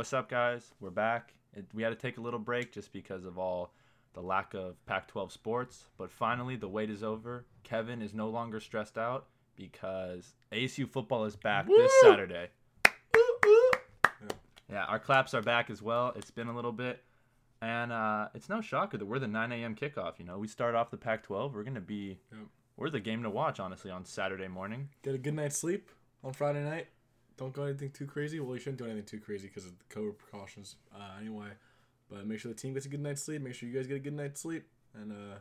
What's up, guys? We're back. It, we had to take a little break just because of all the lack of Pac 12 sports, but finally the wait is over. Kevin is no longer stressed out because ASU football is back Woo! this Saturday. Yeah, our claps are back as well. It's been a little bit. And uh, it's no shocker that we're the 9 a.m. kickoff. You know, we start off the Pac 12. We're going to be, yep. we're the game to watch, honestly, on Saturday morning. Get a good night's sleep on Friday night. Don't go anything too crazy. Well, you shouldn't do anything too crazy because of the COVID precautions uh, anyway. But make sure the team gets a good night's sleep. Make sure you guys get a good night's sleep. And uh,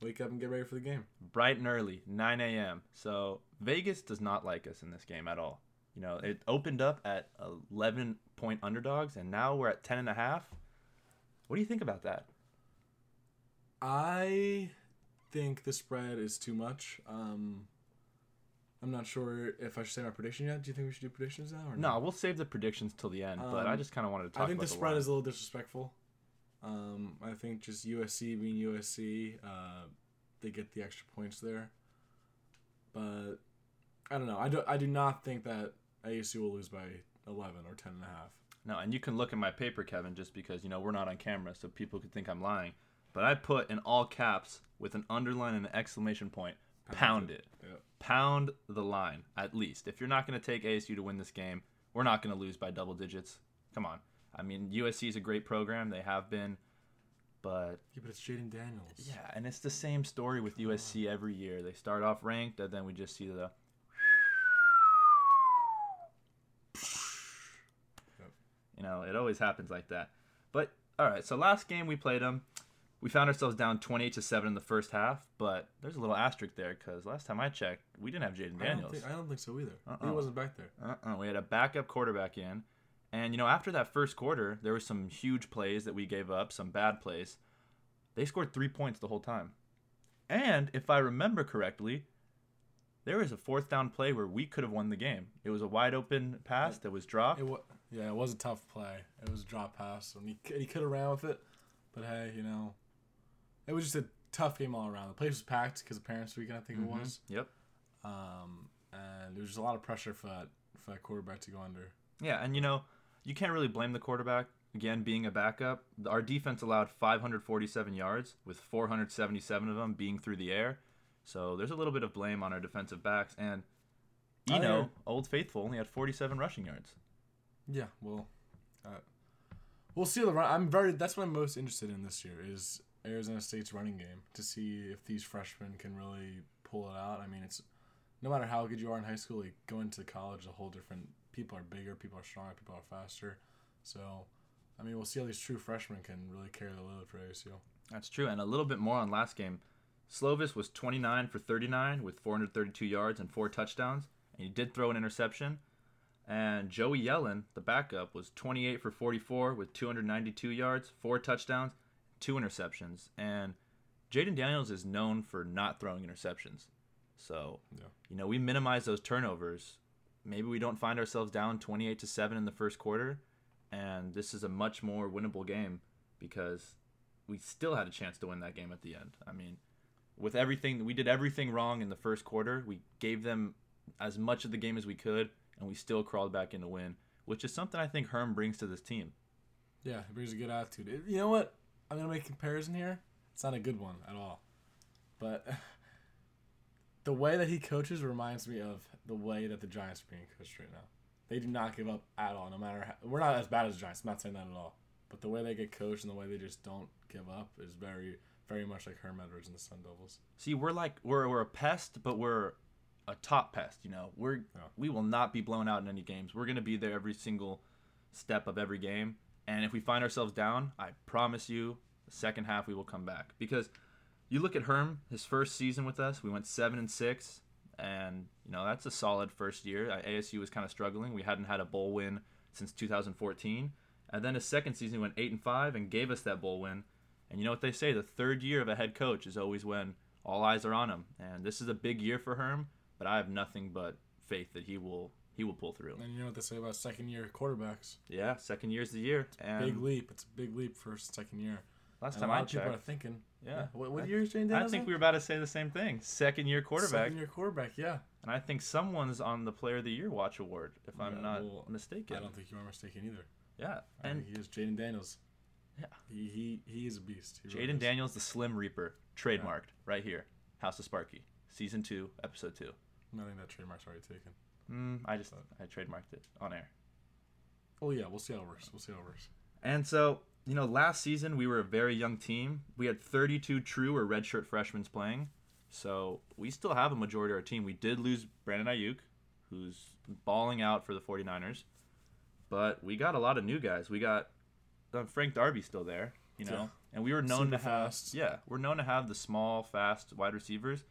wake up and get ready for the game. Bright and early, 9 a.m. So Vegas does not like us in this game at all. You know, it opened up at 11 point underdogs, and now we're at 10 and a half. What do you think about that? I think the spread is too much. Um, I'm not sure if I should say my prediction yet. Do you think we should do predictions now? Or no, we'll save the predictions till the end. Um, but I um, just kind of wanted to talk. I think the spread is a little disrespectful. Um, I think just USC being USC, uh, they get the extra points there. But I don't know. I do, I do not think that ASU will lose by 11 or 10 and a half. No, and you can look at my paper, Kevin, just because, you know, we're not on camera, so people could think I'm lying. But I put in all caps with an underline and an exclamation point, pound, pound it. it. Yep. Pound the line, at least. If you're not going to take ASU to win this game, we're not going to lose by double digits. Come on. I mean, USC is a great program. They have been, but yeah, but it's Jayden Daniels. Yeah, and it's the same story with USC every year. They start off ranked, and then we just see the. You know, it always happens like that. But all right, so last game we played them, we found ourselves down 28 to seven in the first half. But there's a little asterisk there because last time I checked, we didn't have Jayden Daniels. I don't, think, I don't think so either. Uh-uh. He wasn't back there. Uh-uh. We had a backup quarterback in and you know, after that first quarter, there were some huge plays that we gave up, some bad plays. They scored three points the whole time. And if I remember correctly, there was a fourth down play where we could have won the game. It was a wide open pass that was dropped. It yeah, it was a tough play. It was a drop pass, and he, he could have ran with it. But hey, you know, it was just a tough game all around. The place was packed because of Parents Weekend, I think mm-hmm. it was. Yep. Um, and there was just a lot of pressure for that for that quarterback to go under. Yeah, and you know, you can't really blame the quarterback. Again, being a backup, our defense allowed 547 yards, with 477 of them being through the air. So there's a little bit of blame on our defensive backs. And Eno, Old Faithful, only had 47 rushing yards. Yeah, well, uh, we'll see the run. I'm very. That's what I'm most interested in this year is Arizona State's running game to see if these freshmen can really pull it out. I mean, it's no matter how good you are in high school, like going to college a whole different people are bigger, people are stronger, people are faster. So, I mean, we'll see how these true freshmen can really carry the load for ASU. That's true. And a little bit more on last game. Slovis was 29 for 39 with 432 yards and four touchdowns. And he did throw an interception. And Joey Yellen, the backup, was 28 for 44 with 292 yards, four touchdowns, two interceptions. And Jayden Daniels is known for not throwing interceptions. So, yeah. you know, we minimize those turnovers maybe we don't find ourselves down 28 to 7 in the first quarter and this is a much more winnable game because we still had a chance to win that game at the end. I mean, with everything we did everything wrong in the first quarter. We gave them as much of the game as we could and we still crawled back in to win, which is something I think Herm brings to this team. Yeah, he brings a good attitude. You know what? I'm going to make a comparison here. It's not a good one at all. But the way that he coaches reminds me of the way that the Giants are being coached right now. They do not give up at all, no matter how. We're not as bad as the Giants. I'm not saying that at all. But the way they get coached and the way they just don't give up is very, very much like Herm Edwards and the Sun Devils. See, we're like we're we're a pest, but we're a top pest. You know, we're yeah. we will not be blown out in any games. We're gonna be there every single step of every game. And if we find ourselves down, I promise you, the second half we will come back because you look at Herm, his first season with us, we went seven and six, and you know that's a solid first year. ASU was kind of struggling. We hadn't had a bowl win since 2014, And then his second season, went eight and five and gave us that bowl win. And you know what they say: the third year of a head coach is always when all eyes are on him. And this is a big year for Herm, but I have nothing but faith that he will he will pull through. And you know what they say about second year quarterbacks? Yeah, second year's the year. And Big leap. It's a big leap for second year. last And a time lot I of people are thinking. Yeah. What, what I- year is Jane I think in? we were about to say the same thing. Second year quarterback, Second year quarterback. Yeah. and I think someone's on the Player of the Year watch award, if I'm not well, mistaken. I don't think you are mistaken either. Yeah, I and think he is Jayden Daniels. Yeah. He he, he is a beast. Really Jayden. Daniels, the Slim Reaper, trademarked right here, House of Sparky, season two, episode two. I think that trademark's already taken. Mm, I just I trademarked it on air. Oh yeah, we'll see how it works. We'll see how it works. And so, you know, last season we were a very young team. We had 32 true or redshirt freshmen playing. So we still have a majority of our team. We did lose Brandon Aiyuk, who's balling out for the 49ers. But we got a lot of new guys. We got uh, Frank Darby still there, you know. Yeah. And we were known Super to have yeah, we're known to have the small, fast wide receivers.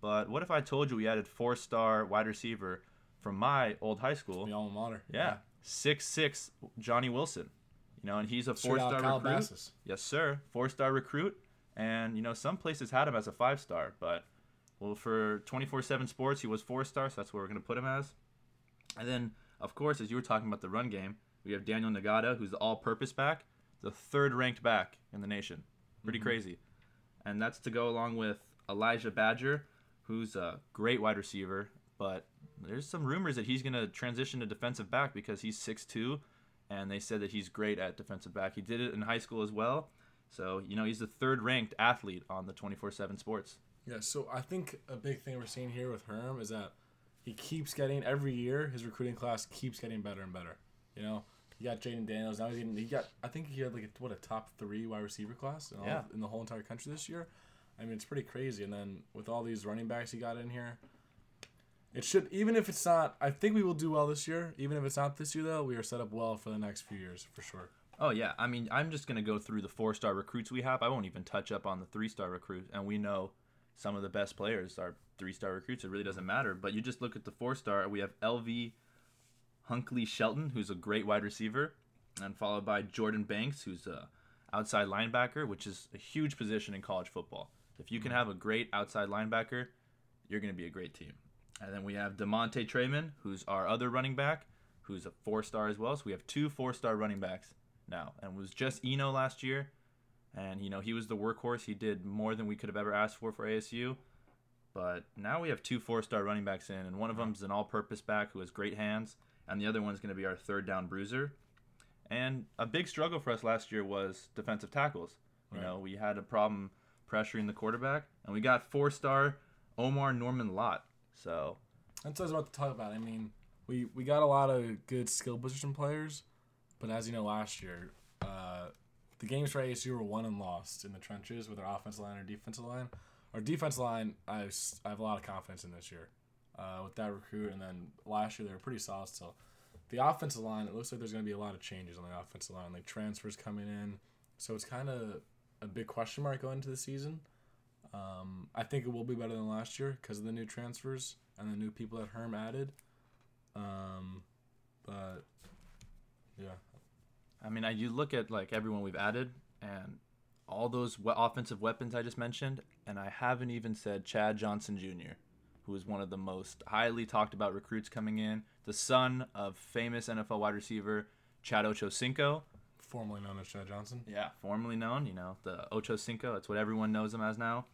But what if I told you we added four-star wide receiver from my old high school? The alma mater. Yeah, six six Johnny Wilson. You know, and he's a four star recruit. Yes, sir, four star recruit. And you know, some places had him as a five star, but well, for twenty four seven Sports, he was four star, so that's what we're gonna put him as. And then, of course, as you were talking about the run game, we have Daniyel Ngata, who's the all purpose back, the third ranked back in the nation. Pretty mm-hmm. crazy. And that's to go along with Elijah Badger, who's a great wide receiver, but there's some rumors that he's going to transition to defensive back because he's 6'2, and they said that he's great at defensive back. He did it in high school as well. So, you know, he's the third ranked athlete on the 24 7 sports. Yeah, so I think a big thing we're seeing here with Herm is that he keeps getting every year his recruiting class keeps getting better and better. You know, he got Jayden Daniels. Now he's getting, he got I think he had like a, what a top three wide receiver class in, all, Yeah. in the whole entire country this year. I mean, it's pretty crazy. And then with all these running backs he got in here, it should even if it's not. I think we will do well this year. Even if it's not this year though, we are set up well for the next few years for sure. Oh yeah, I mean, I'm just gonna go through the four-star recruits we have. I won't even touch up on the three-star recruits, and we know some of the best players are three-star recruits. It really doesn't matter. But you just look at the four-star. We have LV Bunkley-Shelton, who's a great wide receiver, and followed by Jordan Banks, who's a outside linebacker, which is a huge position in college football. If you can mm-hmm. have a great outside linebacker, you're gonna be a great team. And then we have DeaMonte Trayanum, who's our other running back, who's a four-star as well. So we have two four-star running backs now, and was just Eno last year, and you know he was the workhorse. He did more than we could have ever asked for for ASU. But now we have two four-star running backs in, and one of them's an all-purpose back who has great hands, and the other one's going to be our third down bruiser. And a big struggle for us last year was defensive tackles. You know, we had a problem pressuring the quarterback, and we got four-star Omarr Norman-Lott. So That's what I was about to talk about. I mean, we we got a lot of good skill position players, but as you know, last year, uh, the games for ASU were won and lost in the trenches with our offensive line or defensive line. Our defensive line, I, I have a lot of confidence in this year uh, with that recruit, and then last year they were pretty solid still. The offensive line, it looks like there's going to be a lot of changes on the offensive line, like transfers coming in, so it's kind of a big question mark going into the season. Um, I think it will be better than last year because of the new transfers and the new people that Herm added. Um, but yeah, I mean, I, you look at like everyone we've added and all those we- offensive weapons I just mentioned, and I haven't even said Chad Johnson Jr., who is one of the most highly talked about recruits coming in, the son of famous NFL wide receiver Chad Ochocinco. formerly known as Chad Johnson. Yeah, formerly known, you know, the Ocho Cinco. That's what everyone knows him as now.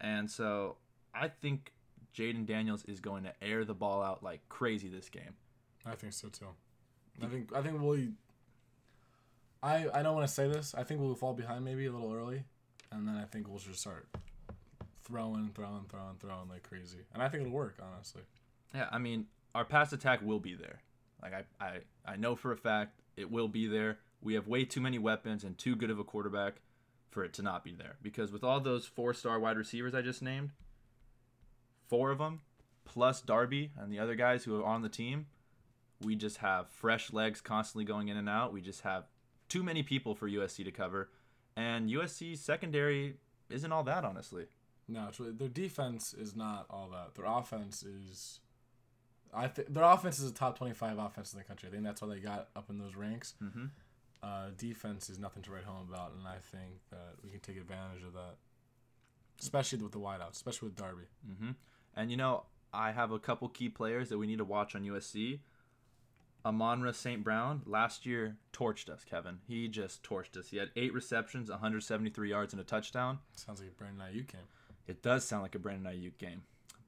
And so I think Jayden Daniels is going to air the ball out like crazy this game. I think so too. I think I think we'll. I I don't want to say this. I think we'll fall behind maybe a little early, and then I think we'll just start throwing, throwing, throwing, throwing like crazy. And I think it'll work honestly. Yeah, I mean, our pass attack will be there. Like I, I, I know for a fact it will be there. We have way too many weapons and too good of a quarterback for it to not be there. Because with all those four-star wide receivers I just named, four of them plus Darby and the other guys who are on the team, we just have fresh legs constantly going in and out. We just have too many people for USC to cover, and USC's secondary isn't all that honestly. No, it's really, their defense is not all that. Their offense is. I think their offense is a top twenty-five offense in the country. I think that's why they got up in those ranks. Mhm. Uh, defense is nothing to write home about, and I think that we can take advantage of that, especially with the wideouts, especially with Darby. Mm-hmm. And you know, I have a couple key players that we need to watch on USC. Amon-Ra St. Brown last year torched us, Kevin. He just torched us. He had eight receptions, 173 yards, and a touchdown. Sounds like a Brandon Aiyuk game. It does sound like a Brandon Aiyuk game,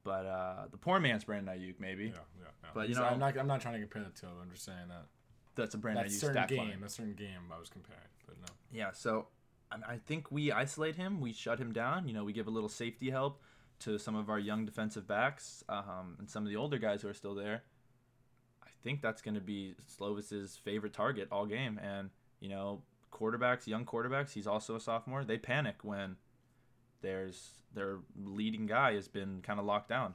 but uh, the poor man's Brandon Aiyuk, maybe. Yeah, yeah. yeah. But, you So know- I'm not. I'm not trying to compare the two. I'm just saying that That's a Brandon that Aiyuk certain game, line. that certain game, I was comparing, but no. Yeah, so I, I think we isolate him. We shut him down. You know, we give a little safety help to some of our young defensive backs um, and some of the older guys who are still there. I think that's going to be Slovis's favorite target all game. And you know, quarterbacks, young quarterbacks. He's also a sophomore. They panic when there's their leading guy has been kind of locked down.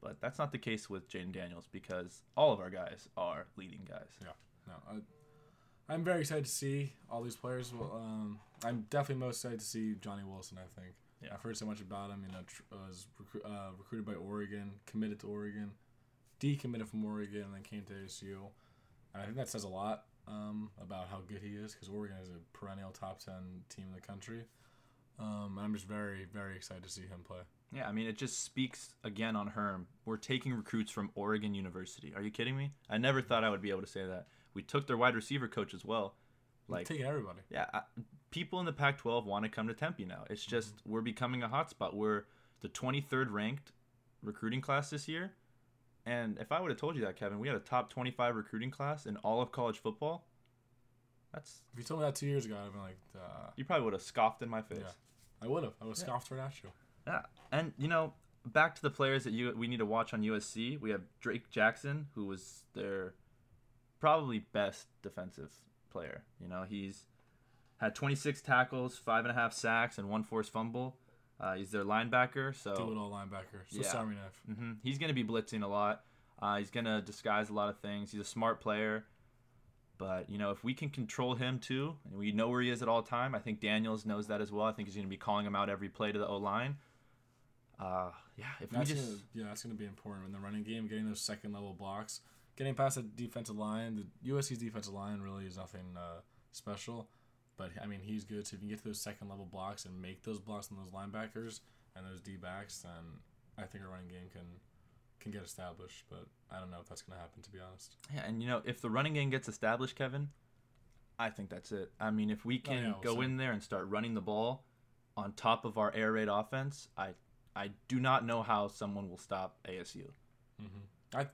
But that's not the case with Jayden Daniels because all of our guys are leading guys. Yeah, no. I, I'm very excited to see all these players. Well, um, I'm definitely most excited to see Johnny Wilson. I think. Yeah. I've heard so much about him. You know, tr- was recru- uh, recruited by Oregon, committed to Oregon, decommitted from Oregon, and then came to ASU. And I think that says a lot um, about how good he is because Oregon is a perennial top ten team in the country. Um, and I'm just very, very excited to see him play. Yeah, I mean, it just speaks again on Herm. We're taking recruits from Oregon University. Are you kidding me? I never thought I would be able to say that. We took their wide receiver coach as well. Like, Taking everybody. yeah, I, people in the Pac 12 want to come to Tempe now. It's just we're becoming a hotspot. We're the 23rd ranked recruiting class this year. And if I would have told you that, Kevin, we had a top 25 recruiting class in all of college football, that's If you told me that two years ago, I'd have been like, uh, you probably would have scoffed in my face. Yeah. I would have. I would have scoffed right at you. Yeah, and you know, back to the players that you we need to watch on USC. We have Drake Jackson, who was their probably best defensive player. You know, he's had 26 tackles, five and a half sacks, and one forced fumble. Uh, he's their linebacker, so Do it all linebacker. So Yeah. Knife. hmm He's going to be blitzing a lot. Uh, he's going to disguise a lot of things. He's a smart player. But, you know, if we can control him too, and we know where he is at all time, I think Daniels knows that as well. I think he's going to be calling him out every play to the O line. Uh, yeah, if we That's just. gonna, yeah, that's going to be important in the running game. Getting those second level blocks, getting past the defensive line. The USC's defensive line really is nothing uh, special, but I mean he's good. So if you can get to those second level blocks and make those blocks on those linebackers and those D backs, then I think our running game can can get established. But I don't know if that's going to happen to be honest. Yeah, and, you know, if the running game gets established, Kevin, I think that's it. I mean, if we Oh, can yeah, go so- in there and start running the ball on top of our air raid offense, I, I do not know how someone will stop ASU. Mm-hmm. I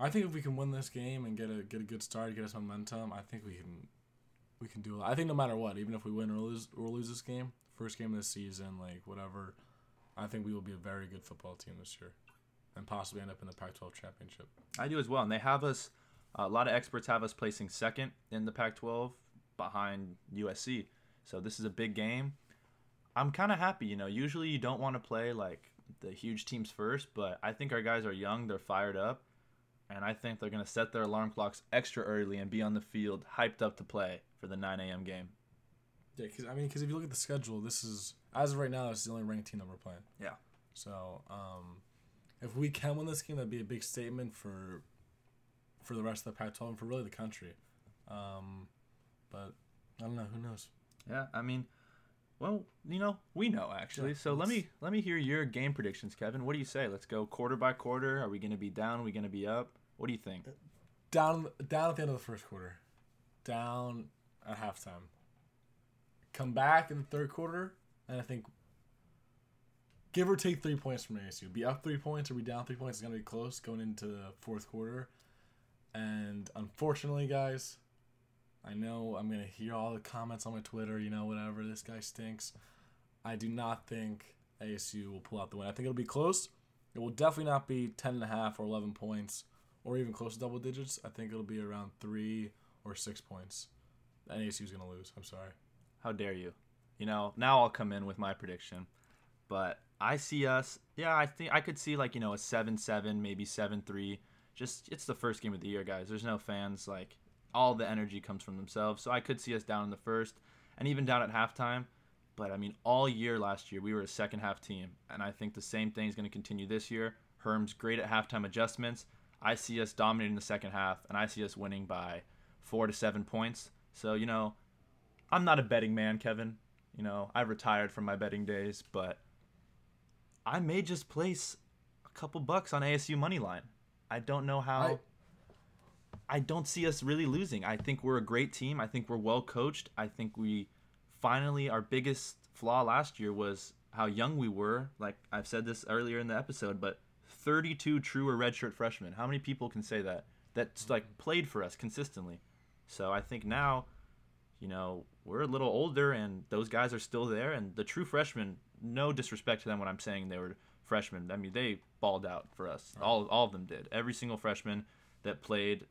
I think if we can win this game and get a get a good start, get us momentum, I think we can we can do it. I think no matter what, even if we win or lose or lose this game, first game of the season, like whatever, I think we will be a very good football team this year, and possibly end up in the Pac-12 championship. I do as well, and they have us. A lot of experts have us placing second in the Pac-12 behind USC. So this is a big game. I'm kind of happy. You know, usually you don't want to play like the huge teams first, but I think our guys are young. They're fired up, and I think they're gonna set their alarm clocks extra early and be on the field, hyped up to play for the 9 a.m. game. Yeah, because I mean, because if you look at the schedule, this is as of right now, this is the only ranked team that we're playing. Yeah. So, um, if we can win this game, that'd be a big statement for for the rest of the Pac-12 and for really the country. Um, but I don't know. Who knows? Yeah, I mean, well, you know, we know actually. Yeah, so let let's- me let me hear your game predictions, Kevin. What do you say? Let's go quarter by quarter. Are we going to be down? Are we going to be up? What do you think? Uh, down, down at the end of the first quarter, down at halftime. Come back in the third quarter, and I think give or take three points from ASU. Be up three points or be down three points. It's gonna be close going into the fourth quarter. And unfortunately, guys, I know I'm gonna hear all the comments on my Twitter. You know, whatever. This guy stinks. I do not think ASU will pull out the win. I think it'll be close. It will definitely not be 10 and a half or 11 points or even close to double digits. I think it'll be around three or six points. And ASU is gonna lose. I'm sorry. How dare you? You know, now I'll come in with my prediction. But I see us, yeah, I think I could see like, you know, a 7-7, maybe 7-3. Just it's the first game of the year, guys. There's no fans like all the energy comes from themselves. So I could see us down in the first and even down at halftime. But I mean, all year last year we were a second half team, and I think the same thing is going to continue this year. Herm's great at halftime adjustments. I see us dominating the second half, and I see us winning by four to seven points. So, you know, I'm not a betting man, Kevin. You know, I retired from my betting days, but I may just place a couple bucks on ASU money line. I don't know how. I, I don't see us really losing. I think we're a great team. I think we're well coached. I think we finally our biggest flaw last year was how young we were. Like I've said this earlier in the episode, but 32 true or redshirt freshmen. How many people can say that? That's like mm-hmm. played for us consistently. So I think now, you know, we're a little older and those guys are still there. And the true freshmen, no disrespect to them when I'm saying they were freshmen. I mean, they balled out for us. All, all of them did. Every single freshman that played,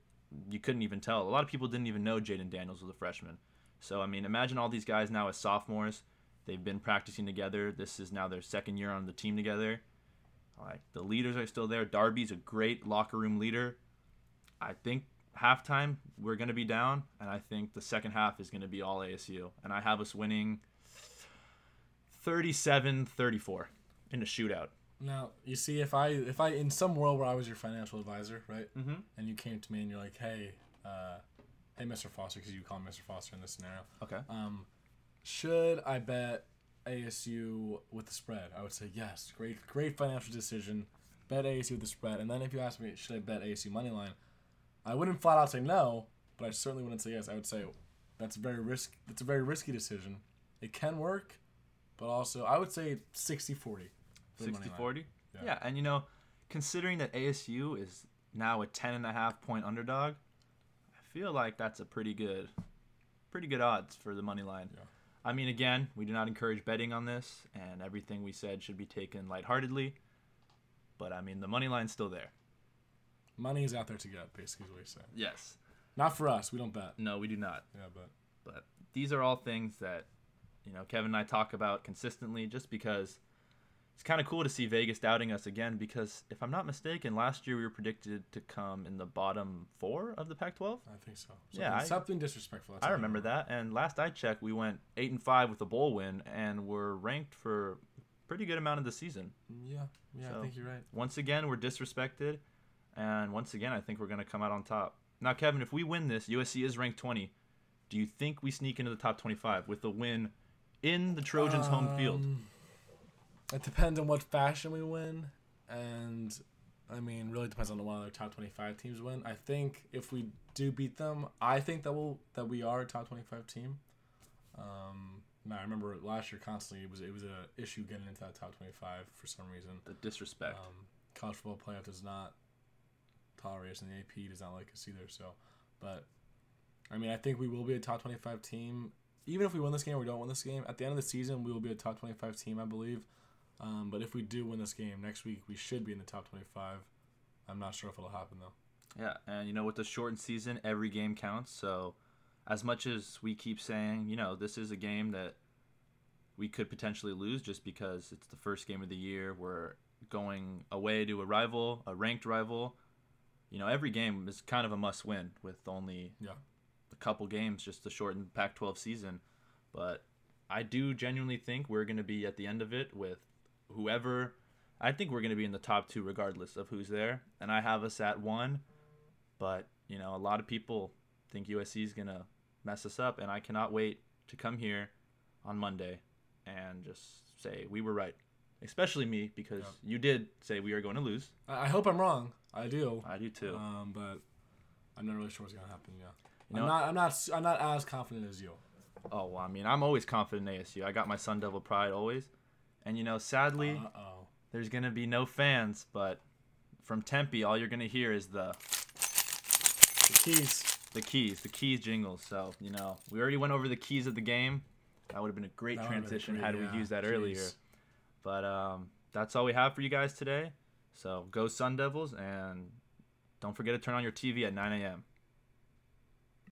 you couldn't even tell. A lot of people didn't even know Jayden Daniels was a freshman. So, I mean, imagine all these guys now as sophomores. They've been practicing together. This is now their second year on the team together. Like the leaders are still there. Darby's a great locker room leader. I think halftime we're going to be down, and I think the second half is going to be all ASU. And I have us winning 37-34 in a shootout. Now you see, if I if I in some world where I was your financial advisor, right, Mm-hmm. and you came to me and you're like, hey, uh, hey, Mr. Foster, because you call Mr. Foster in this scenario, Okay. um, should I bet ASU with the spread? I would say yes. Great, great financial decision. Bet ASU with the spread, and then if you ask me, should I bet ASU money line? I wouldn't flat out say no, but I certainly wouldn't say yes. I would say that's a very risk. That's a very risky decision. It can work, but also I would say 60-40. For the money 60 line. 40 Yeah. yeah. and you know considering that asu is now a 10 and a half point underdog i feel like that's a pretty good pretty good odds for the money line Yeah. i mean again we do not encourage betting on this and everything we said should be taken lightheartedly but i mean the money line's still there Money is out there to get, basically, is what you're saying. yes Not for us. We don't bet. no we do not Yeah, but but these are all things that you know Kevin and I talk about consistently just because it's kind of cool to see Vegas doubting us again because if I'm not mistaken last year we were predicted to come in the bottom 4 of the Pac-12 I think so. Yeah, Something- I- something disrespectful. I remember that and last I checked we went 8 and 5 with a bowl win and we're ranked for a pretty good amount of the season Yeah, yeah, So- I think you're right. once again we're disrespected and once again I think we're going to come out on top now Kevin if we win this USC is ranked 20 do you think we sneak into the top 25 with a win in the Trojans home field Um, It depends on what fashion we win, and I mean, really depends on what other top twenty-five teams win. I think if we do beat them, I think that we'll that we are a top twenty-five team. Um, now I remember last year constantly it was it was a issue getting into that top twenty-five for some reason. the disrespect Um, college football playoff does not tolerate us, and the AP does not like us either. So, but I mean, I think we will be a top twenty-five team. Even if we win this game or we don't win this game, at the end of the season, we will be a top twenty-five team, I believe. Um, but if we do win this game next week, we should be in the top twenty-five. I'm not sure if it'll happen though. Yeah, and you know, with the shortened season, every game counts. So, as much as we keep saying, you know, this is a game that we could potentially lose just because it's the first game of the year, we're going away to a rival, a ranked rival. You know, every game is kind of a must win with only Yeah. a couple games just to shorten Pac 12 season. But I do genuinely think we're going to be at the end of it with whoever. I think we're going to be in the top two regardless of who's there. And I have us at one. But, you know, a lot of people think USC is going to mess us up. And I cannot wait to come here on Monday and just say we were right. Especially me because Yeah. you did say we are going to lose. I, hope I'm wrong. I do. I do too. Um, but I'm not really sure what's gonna happen. Yeah. You I'm not. I'm not. I'm not as confident as you. Oh, well, I mean, I'm always confident in ASU. I got my Sun Devil pride always. And, you know, sadly, Uh oh. there's going to be no fans, but from Tempe, all you're going to hear is the The keys. the keys, the keys jingles. So, you know, we already went over the keys of the game. That would have been a great That transition great, had yeah. we used that earlier. But um, that's all we have for you guys today. So go Sun Devils and don't forget to turn on your TV at 9 a.m.